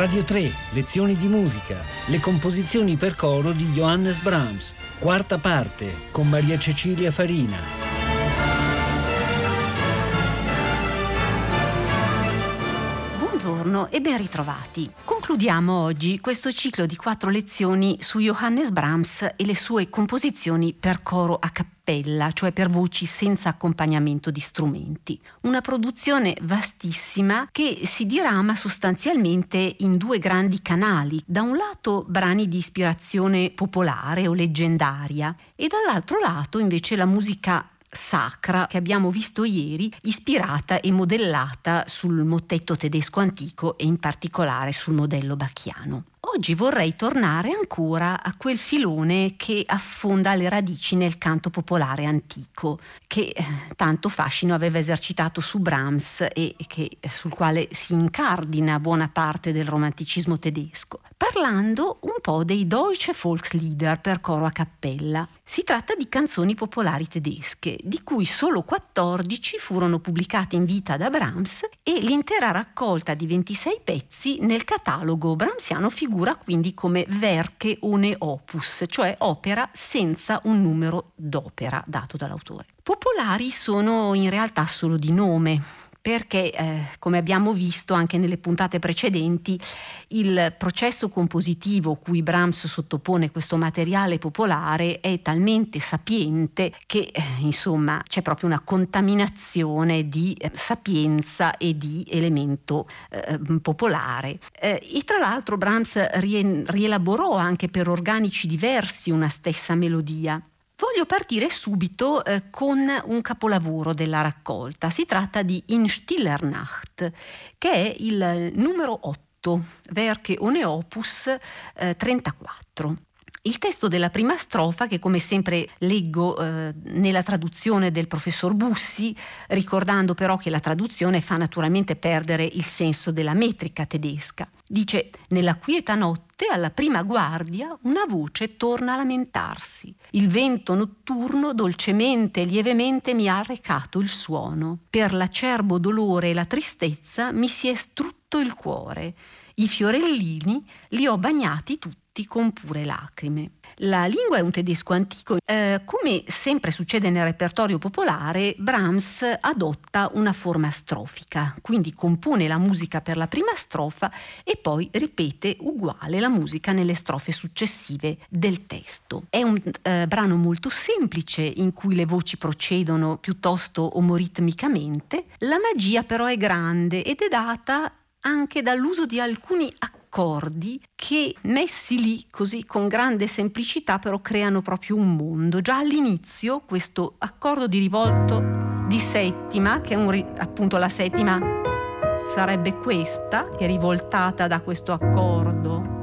Radio 3, lezioni di musica, le composizioni per coro di Johannes Brahms, quarta parte, con Maria Cecilia Farina. Buongiorno e ben ritrovati. Concludiamo oggi questo ciclo di quattro lezioni su Johannes Brahms e le sue composizioni per coro a cappella, cioè per voci senza accompagnamento di strumenti. Una produzione vastissima che si dirama sostanzialmente in due grandi canali. Da un lato brani di ispirazione popolare o leggendaria e dall'altro lato invece la musica sacra che abbiamo visto ieri, ispirata e modellata sul mottetto tedesco antico e in particolare sul modello bacchiano. Oggi vorrei tornare ancora a quel filone che affonda le radici nel canto popolare antico, che eh, tanto fascino aveva esercitato su Brahms e che, sul quale si incardina buona parte del romanticismo tedesco, parlando un po' dei Deutsche Volkslieder per coro a cappella. Si tratta di canzoni popolari tedesche, di cui solo 14 furono pubblicate in vita da Brahms e l'intera raccolta di 26 pezzi nel catalogo brahmsiano figura figura quindi come verche une opus, cioè opera senza un numero d'opera dato dall'autore. Popolari sono in realtà solo di nome, perché, eh, come abbiamo visto anche nelle puntate precedenti, il processo compositivo cui Brahms sottopone questo materiale popolare è talmente sapiente che, eh, insomma, c'è proprio una contaminazione di eh, sapienza e di elemento eh, popolare. Eh, e tra l'altro Brahms rielaborò anche per organici diversi una stessa melodia. Voglio partire subito eh, con un capolavoro della raccolta. Si tratta di In Stiller Nacht, che è il numero 8, Werke ohne Opus eh, 34. Il testo della prima strofa, che come sempre leggo eh, nella traduzione del professor Bussi, ricordando però che la traduzione fa naturalmente perdere il senso della metrica tedesca. Dice, nella quieta notte, alla prima guardia, una voce torna a lamentarsi. Il vento notturno dolcemente e lievemente mi ha recato il suono. Per l'acerbo dolore e la tristezza mi si è strutto il cuore. I fiorellini li ho bagnati tutti tutti con pure lacrime. La lingua è un tedesco antico. Eh, come sempre succede nel repertorio popolare, Brahms adotta una forma strofica, quindi compone la musica per la prima strofa e poi ripete uguale la musica nelle strofe successive del testo. È un eh, brano molto semplice in cui le voci procedono piuttosto omoritmicamente, la magia però è grande ed è data anche dall'uso di alcuni accordi accordi che messi lì così con grande semplicità però creano proprio un mondo. Già all'inizio questo accordo di rivolto di settima, che è un, appunto la settima sarebbe questa, è rivoltata da questo accordo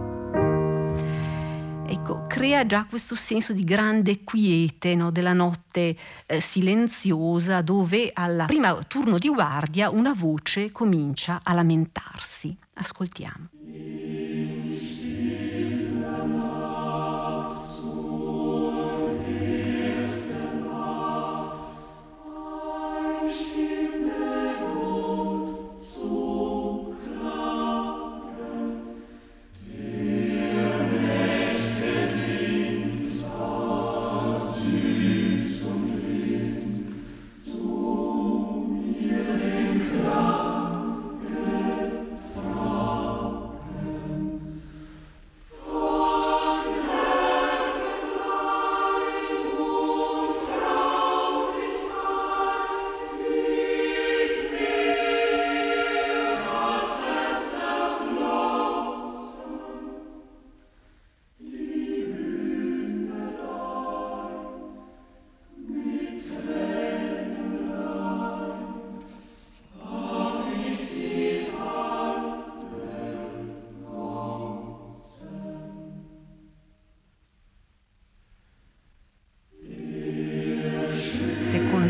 ecco, crea già questo senso di grande quiete no? della notte eh, silenziosa dove al primo turno di guardia una voce comincia a lamentarsi. Ascoltiamo. Yeah.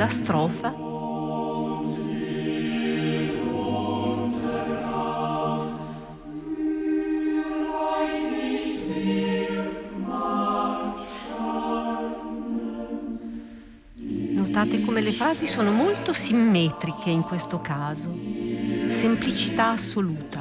Seconda strofa. Notate come le frasi sono molto simmetriche in questo caso, semplicità assoluta.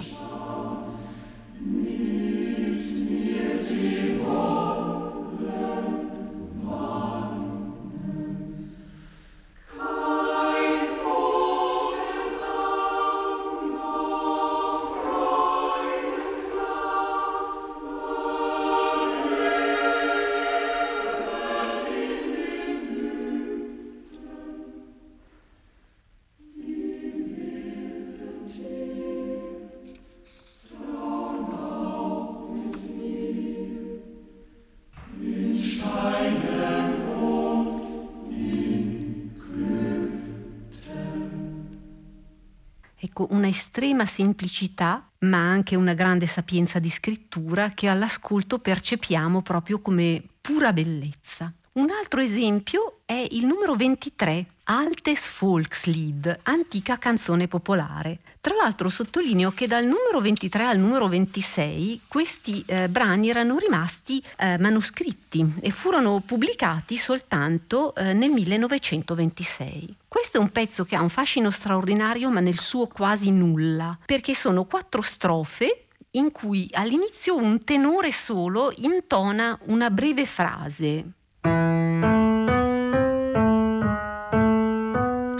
Ecco, una estrema semplicità, ma anche una grande sapienza di scrittura che all'ascolto percepiamo proprio come pura bellezza. Un altro esempio è il numero 23, Altes Volkslied, antica canzone popolare. Tra l'altro sottolineo che dal numero 23 al numero 26 questi eh, brani erano rimasti eh, manoscritti e furono pubblicati soltanto eh, nel 1926. Questo è un pezzo che ha un fascino straordinario ma nel suo quasi nulla, perché sono quattro strofe in cui all'inizio un tenore solo intona una breve frase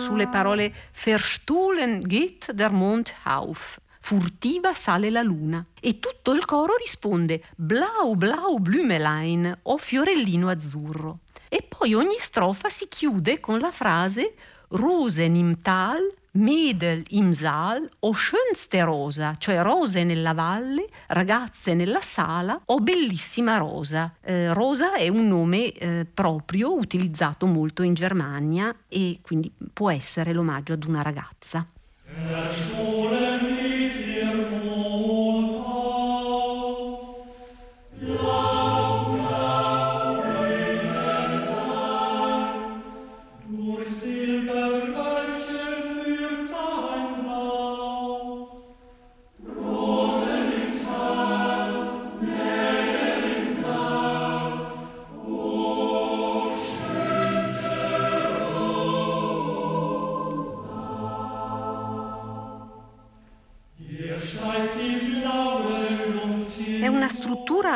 sulle parole Verstuhlen geht der Mond auf. Furtiva sale la luna e tutto il coro risponde Blau blau Blümelein o fiorellino azzurro. E poi ogni strofa si chiude con la frase Rosen im Tal Mädel im Saal o schönste rosa, cioè rose nella valle, ragazze nella sala o bellissima rosa. Eh, rosa è un nome eh, proprio utilizzato molto in Germania e quindi può essere l'omaggio ad una ragazza.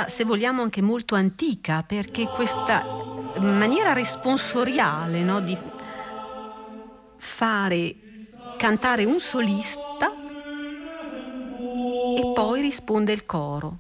Se vogliamo anche molto antica, perché questa maniera responsoriale no, di fare cantare un solista e poi risponde il coro.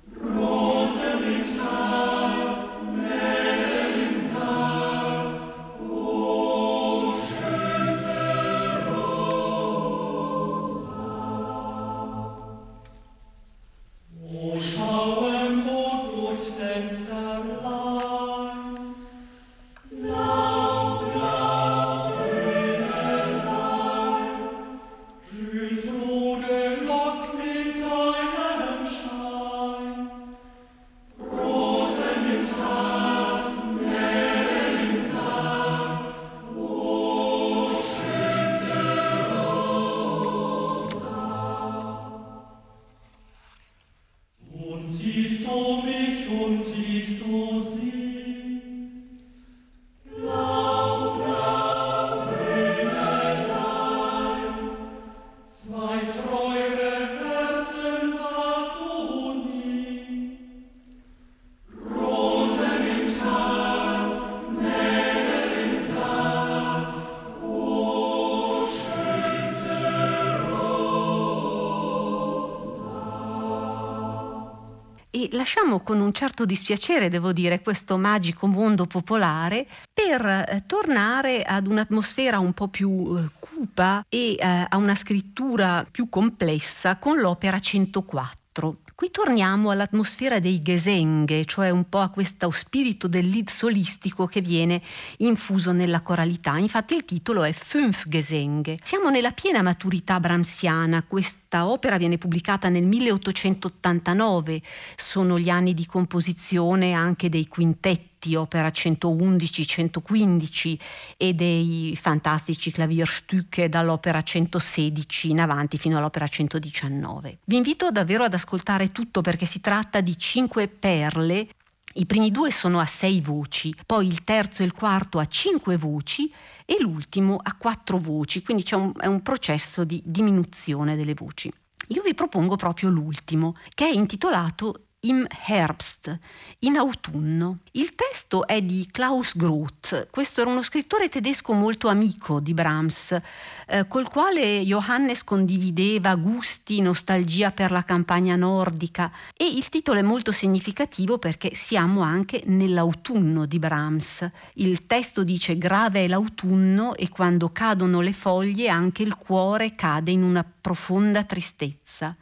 Lasciamo con un certo dispiacere, devo dire, questo magico mondo popolare per eh, tornare ad un'atmosfera un po' più eh, cupa e eh, a una scrittura più complessa con l'opera 104. Qui torniamo all'atmosfera dei Gesenghe, cioè un po' a questo spirito del lead solistico che viene infuso nella coralità. Infatti il titolo è Fünf Gesenghe. Siamo nella piena maturità bramsiana, questa opera viene pubblicata nel 1889, sono gli anni di composizione anche dei quintetti Ligeti, opera 111-115 e dei fantastici Klavierstücke dall'opera 116 in avanti fino all'opera 119. Vi invito davvero ad ascoltare tutto perché si tratta di cinque perle i primi due sono a sei voci, poi il terzo e il quarto a cinque voci e l'ultimo a quattro voci, quindi c'è un, è un processo di diminuzione delle voci. Io vi propongo proprio l'ultimo, che è intitolato Im Herbst, in autunno. Il testo è di Klaus Groth, questo era uno scrittore tedesco molto amico di Brahms, eh, col quale Johannes condivideva gusti, nostalgia per la campagna nordica e il titolo è molto significativo perché siamo anche nell'autunno di Brahms. Il testo dice grave è l'autunno e quando cadono le foglie anche il cuore cade in una profonda tristezza.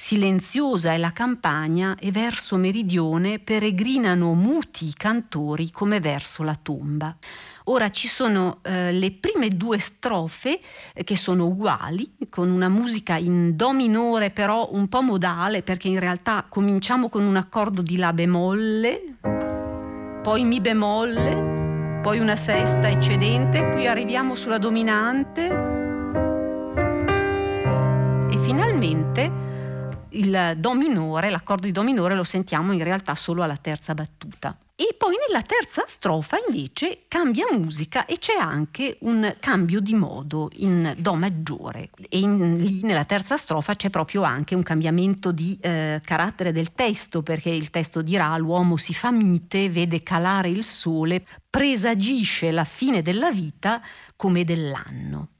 Silenziosa è la campagna e verso meridione peregrinano muti i cantori come verso la tomba. Ora ci sono eh, le prime due strofe eh, che sono uguali, con una musica in Do minore però un po' modale, perché in realtà cominciamo con un accordo di La bemolle, poi Mi bemolle, poi una sesta eccedente, qui arriviamo sulla dominante e finalmente il Do minore, l'accordo di Do minore lo sentiamo in realtà solo alla terza battuta. E poi nella terza strofa invece cambia musica e c'è anche un cambio di modo in Do maggiore e in, lì nella terza strofa c'è proprio anche un cambiamento di eh, carattere del testo perché il testo dirà l'uomo si fa mite, vede calare il sole, presagisce la fine della vita come dell'anno.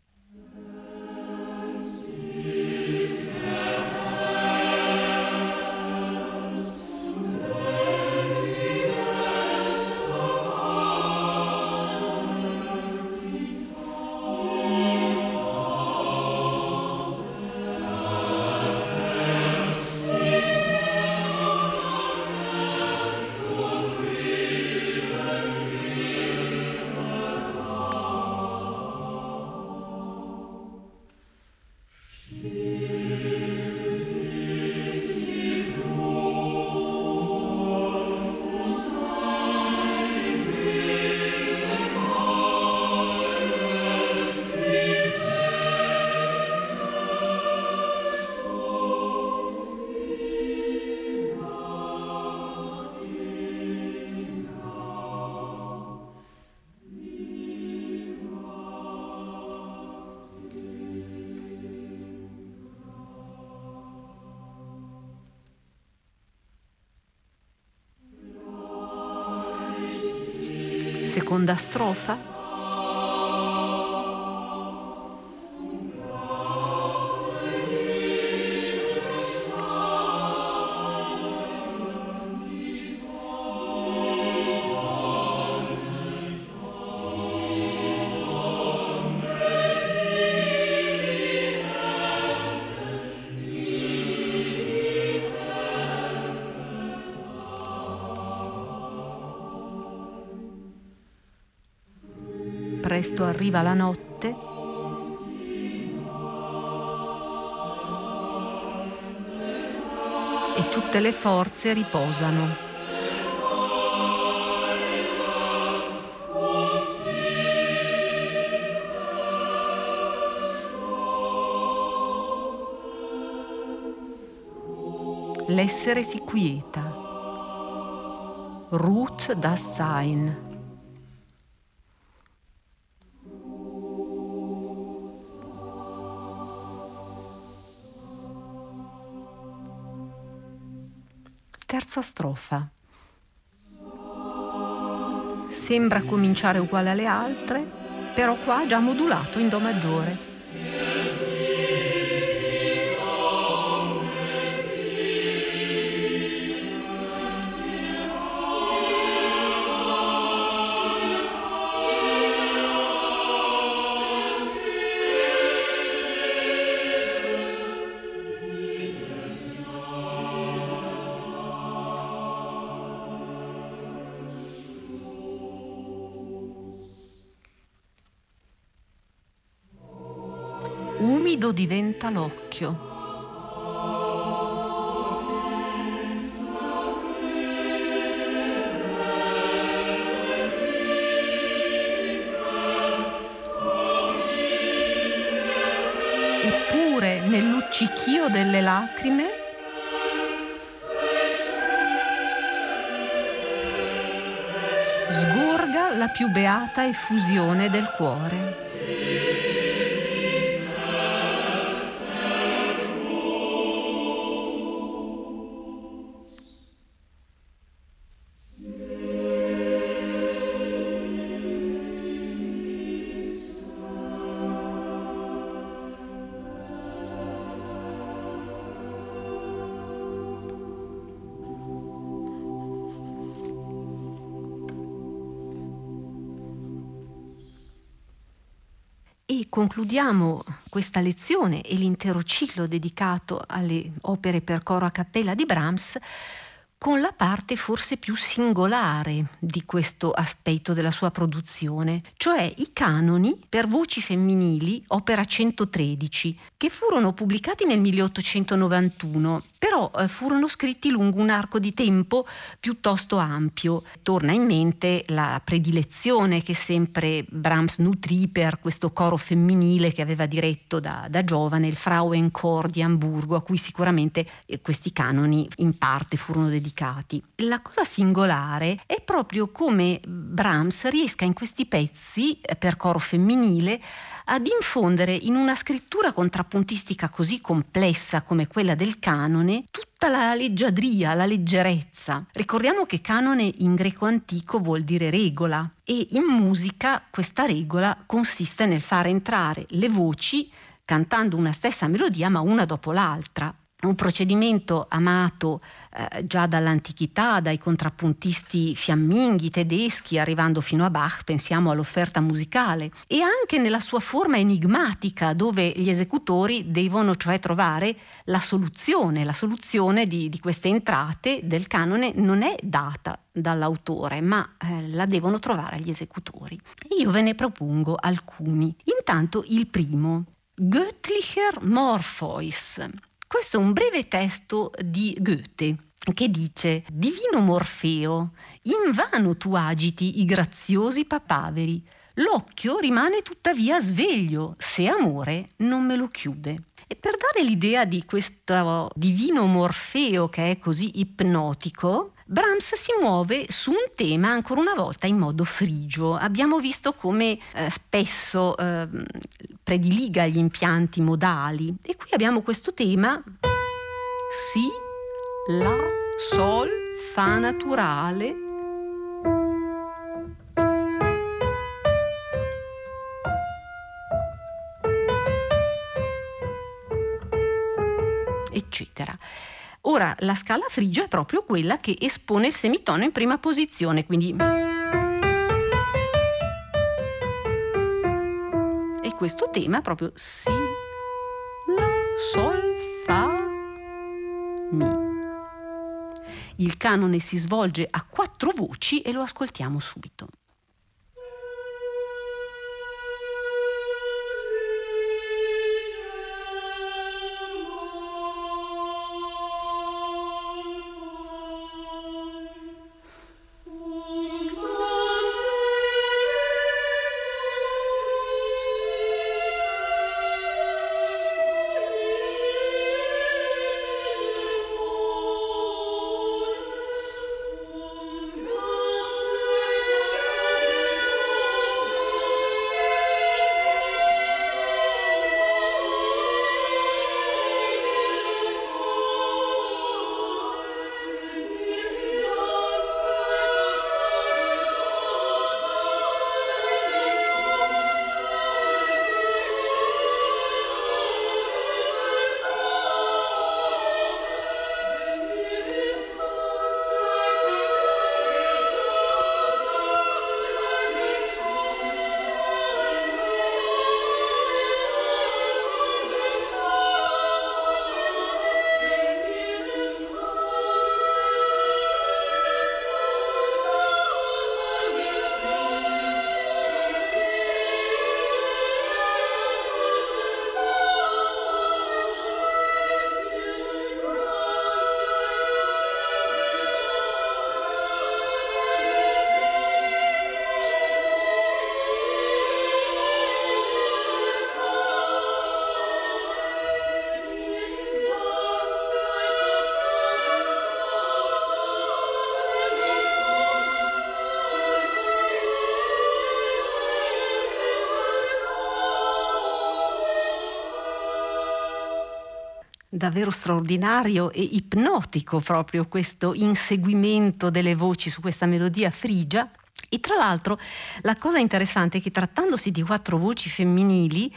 Seconda strofa? Presto arriva la notte. E tutte le forze riposano. L'essere si quieta. Ruth das Sein. Terza strofa. Sembra cominciare uguale alle altre, però qua già modulato in Do maggiore. Umido diventa l'occhio. Eppure nel luccichio delle lacrime sgorga la più beata effusione del cuore. Concludiamo questa lezione e l'intero ciclo dedicato alle opere per coro a cappella di Brahms con la parte forse più singolare di questo aspetto della sua produzione, cioè i canoni per voci femminili, opera 113, che furono pubblicati nel 1891, però eh, furono scritti lungo un arco di tempo piuttosto ampio. Torna in mente la predilezione che sempre Brahms nutrì per questo coro femminile che aveva diretto da, da giovane, il Frauenchor di Amburgo, a cui sicuramente eh, questi canoni in parte furono dedicati. La cosa singolare è proprio come Brahms riesca in questi pezzi eh, per coro femminile ad infondere in una scrittura contrappuntistica così complessa come quella del canone tutta la leggiadria, la leggerezza. Ricordiamo che canone in greco antico vuol dire regola e in musica questa regola consiste nel far entrare le voci cantando una stessa melodia ma una dopo l'altra un procedimento amato eh, già dall'antichità, dai contrappuntisti fiamminghi tedeschi, arrivando fino a Bach, pensiamo all'offerta musicale, e anche nella sua forma enigmatica, dove gli esecutori devono cioè trovare la soluzione. La soluzione di, di queste entrate del canone non è data dall'autore, ma eh, la devono trovare gli esecutori. Io ve ne propongo alcuni. Intanto il primo, Göttlicher Morpheus questo è un breve testo di Goethe che dice Divino Morfeo, invano tu agiti i graziosi papaveri, l'occhio rimane tuttavia sveglio, se amore non me lo chiude. E per dare l'idea di questo divino Morfeo che è così ipnotico, Brahms si muove su un tema ancora una volta in modo frigio. Abbiamo visto come eh, spesso eh, prediliga gli impianti modali e qui abbiamo questo tema Si, La, Sol, Fa naturale. eccetera. Ora, la scala frigia è proprio quella che espone il semitono in prima posizione, quindi... E questo tema proprio Si, La, Sol, Fa, Mi. Il canone si svolge a quattro voci e lo ascoltiamo subito. Davvero straordinario e ipnotico proprio questo inseguimento delle voci su questa melodia frigia. E tra l'altro la cosa interessante è che trattandosi di quattro voci femminili,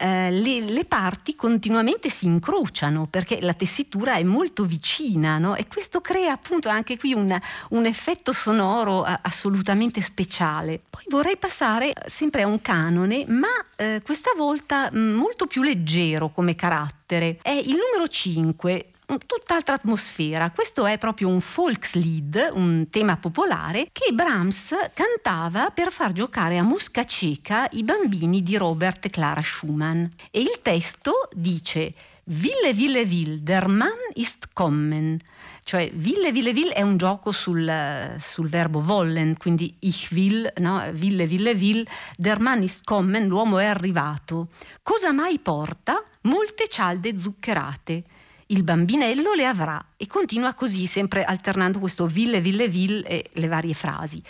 eh, le, le, parti continuamente si incrociano perché la tessitura è molto vicina no? e questo crea appunto anche qui un, un effetto sonoro assolutamente speciale. Poi vorrei passare sempre a un canone, ma eh, questa volta molto più leggero come carattere. È il numero 5, tutt'altra atmosfera. Questo è proprio un Volkslied, un tema popolare, che Brahms cantava per far giocare a musca cieca i bambini di Robert Clara Schumann. E il testo dice Wille, Wille, Will, der Mann ist kommen. Cioè, Wille, Wille, Will è un gioco sul, sul verbo wollen, quindi ich will, no? Wille, Wille, Will, der Mann ist kommen, l'uomo è arrivato. Cosa mai porta? Molte cialde zuccherate il bambinello le avrà e continua così, sempre alternando questo ville, ville, ville e le varie frasi.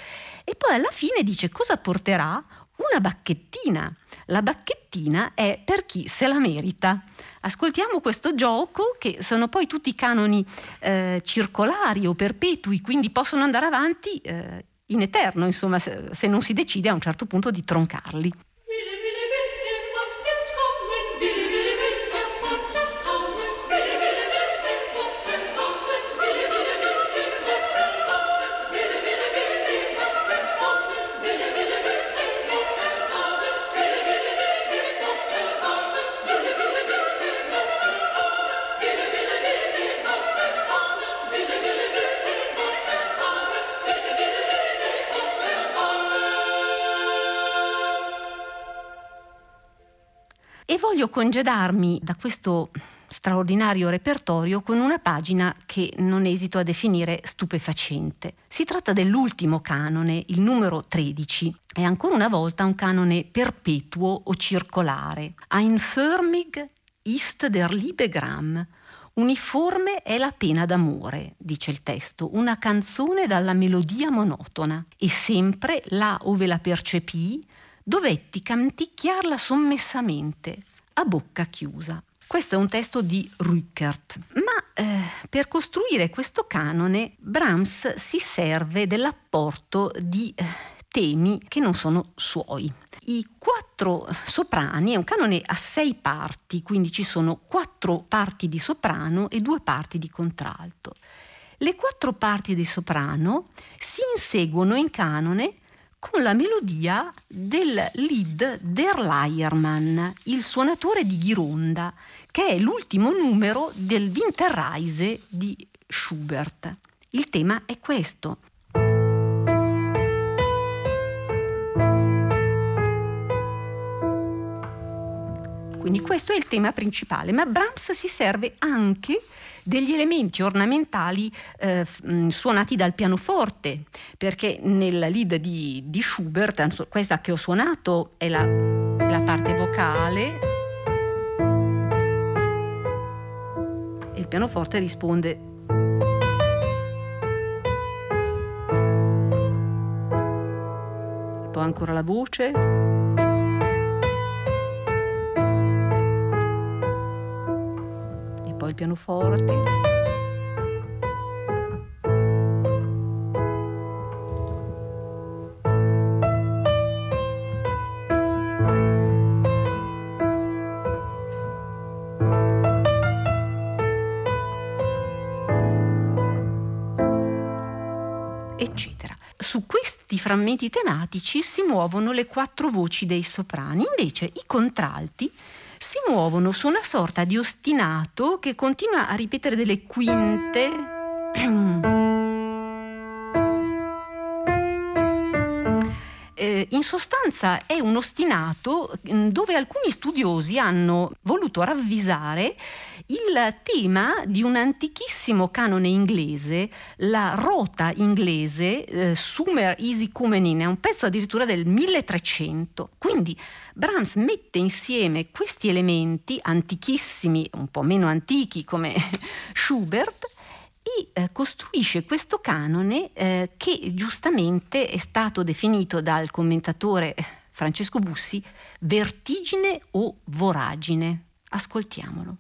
E poi alla fine dice cosa porterà? Una bacchettina. La bacchettina è per chi se la merita. Ascoltiamo questo gioco che sono poi tutti canoni eh, circolari o perpetui, quindi possono andare avanti eh, in eterno, insomma, se, se non si decide a un certo punto di troncarli. Voglio congedarmi da questo straordinario repertorio con una pagina che non esito a definire stupefacente. Si tratta dell'ultimo canone, il numero 13. È ancora una volta un canone perpetuo o circolare. Einförmig ist der Liebegram. Uniforme è la pena d'amore, dice il testo, una canzone dalla melodia monotona. E sempre, là ove la percepii, dovetti canticchiarla sommessamente, a bocca chiusa. Questo è un testo di Rückert, ma eh, per costruire questo canone Brahms si serve dell'apporto di eh, temi che non sono suoi. I quattro soprani è un canone a sei parti, quindi ci sono quattro parti di soprano e due parti di contralto. Le quattro parti di soprano si inseguono in canone con la melodia del lead Der Leiermann, il suonatore di Ghironda, che è l'ultimo numero del Winterreise di Schubert. Il tema è questo. Quindi questo è il tema principale, ma Brahms si serve anche degli elementi ornamentali eh, mm, suonati dal pianoforte, perché nella lead di, di Schubert, questa che ho suonato è la, la parte vocale, e il pianoforte risponde ancora la voce. Il pianoforte. eccetera. Su questi frammenti tematici si muovono le quattro voci dei soprani, invece i contralti si muovono su una sorta di ostinato che continua a ripetere delle quinte. Eh, in sostanza è un ostinato mm, dove alcuni studiosi hanno voluto ravvisare il tema di un antichissimo canone inglese, la rota inglese eh, Sumer Easy Kumenin, è un pezzo addirittura del 1300. Quindi Brahms mette insieme questi elementi antichissimi, un po' meno antichi come Schubert, e eh, costruisce questo canone eh, che giustamente è stato definito dal commentatore Francesco Bussi vertigine o voragine. Ascoltiamolo.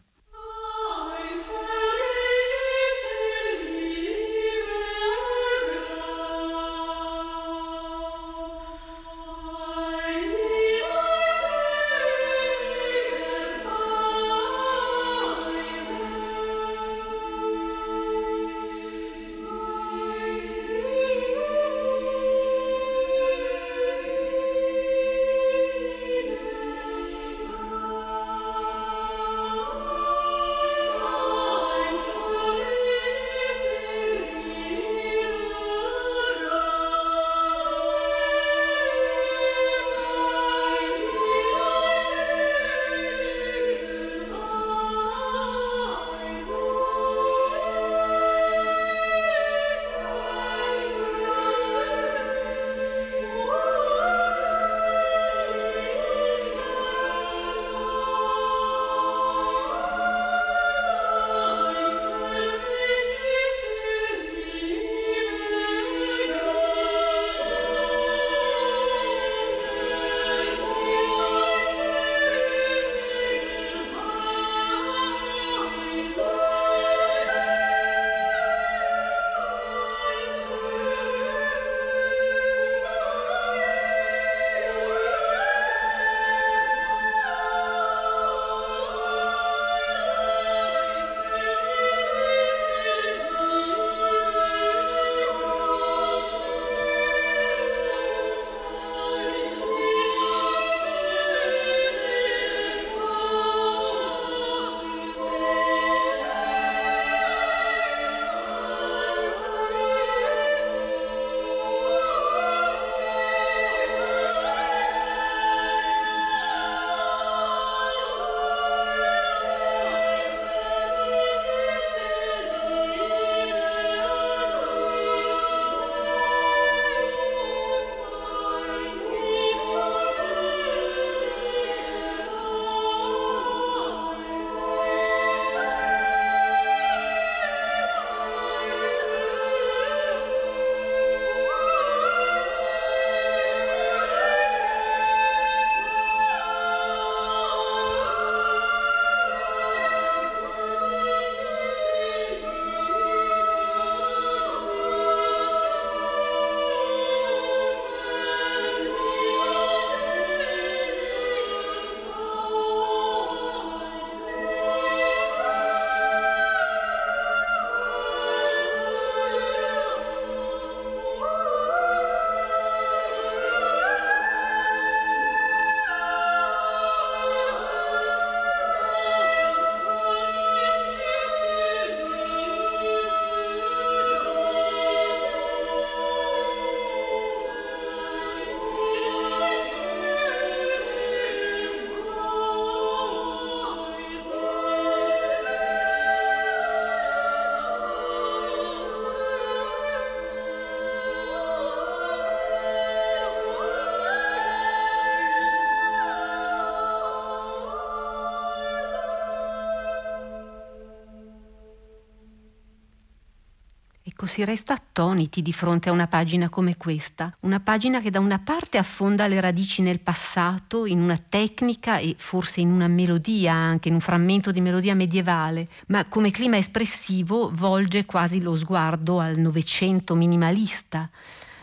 Si resta attoniti di fronte a una pagina come questa, una pagina che da una parte affonda le radici nel passato, in una tecnica e forse in una melodia, anche in un frammento di melodia medievale, ma come clima espressivo volge quasi lo sguardo al Novecento minimalista.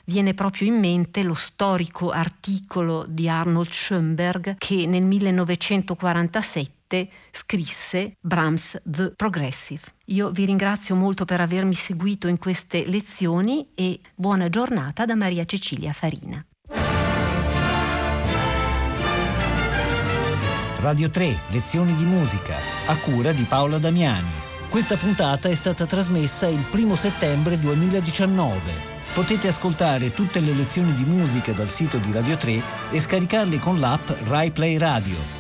Viene proprio in mente lo storico articolo di Arnold Schoenberg che nel 1947 scrisse Brahms The Progressive. Io vi ringrazio molto per avermi seguito in queste lezioni e buona giornata da Maria Cecilia Farina. Radio 3, lezioni di musica, a cura di Paola Damiani. Questa puntata è stata trasmessa il 1 settembre 2019. Potete ascoltare tutte le lezioni di musica dal sito di Radio 3 e scaricarle con l'app RaiPlay Radio.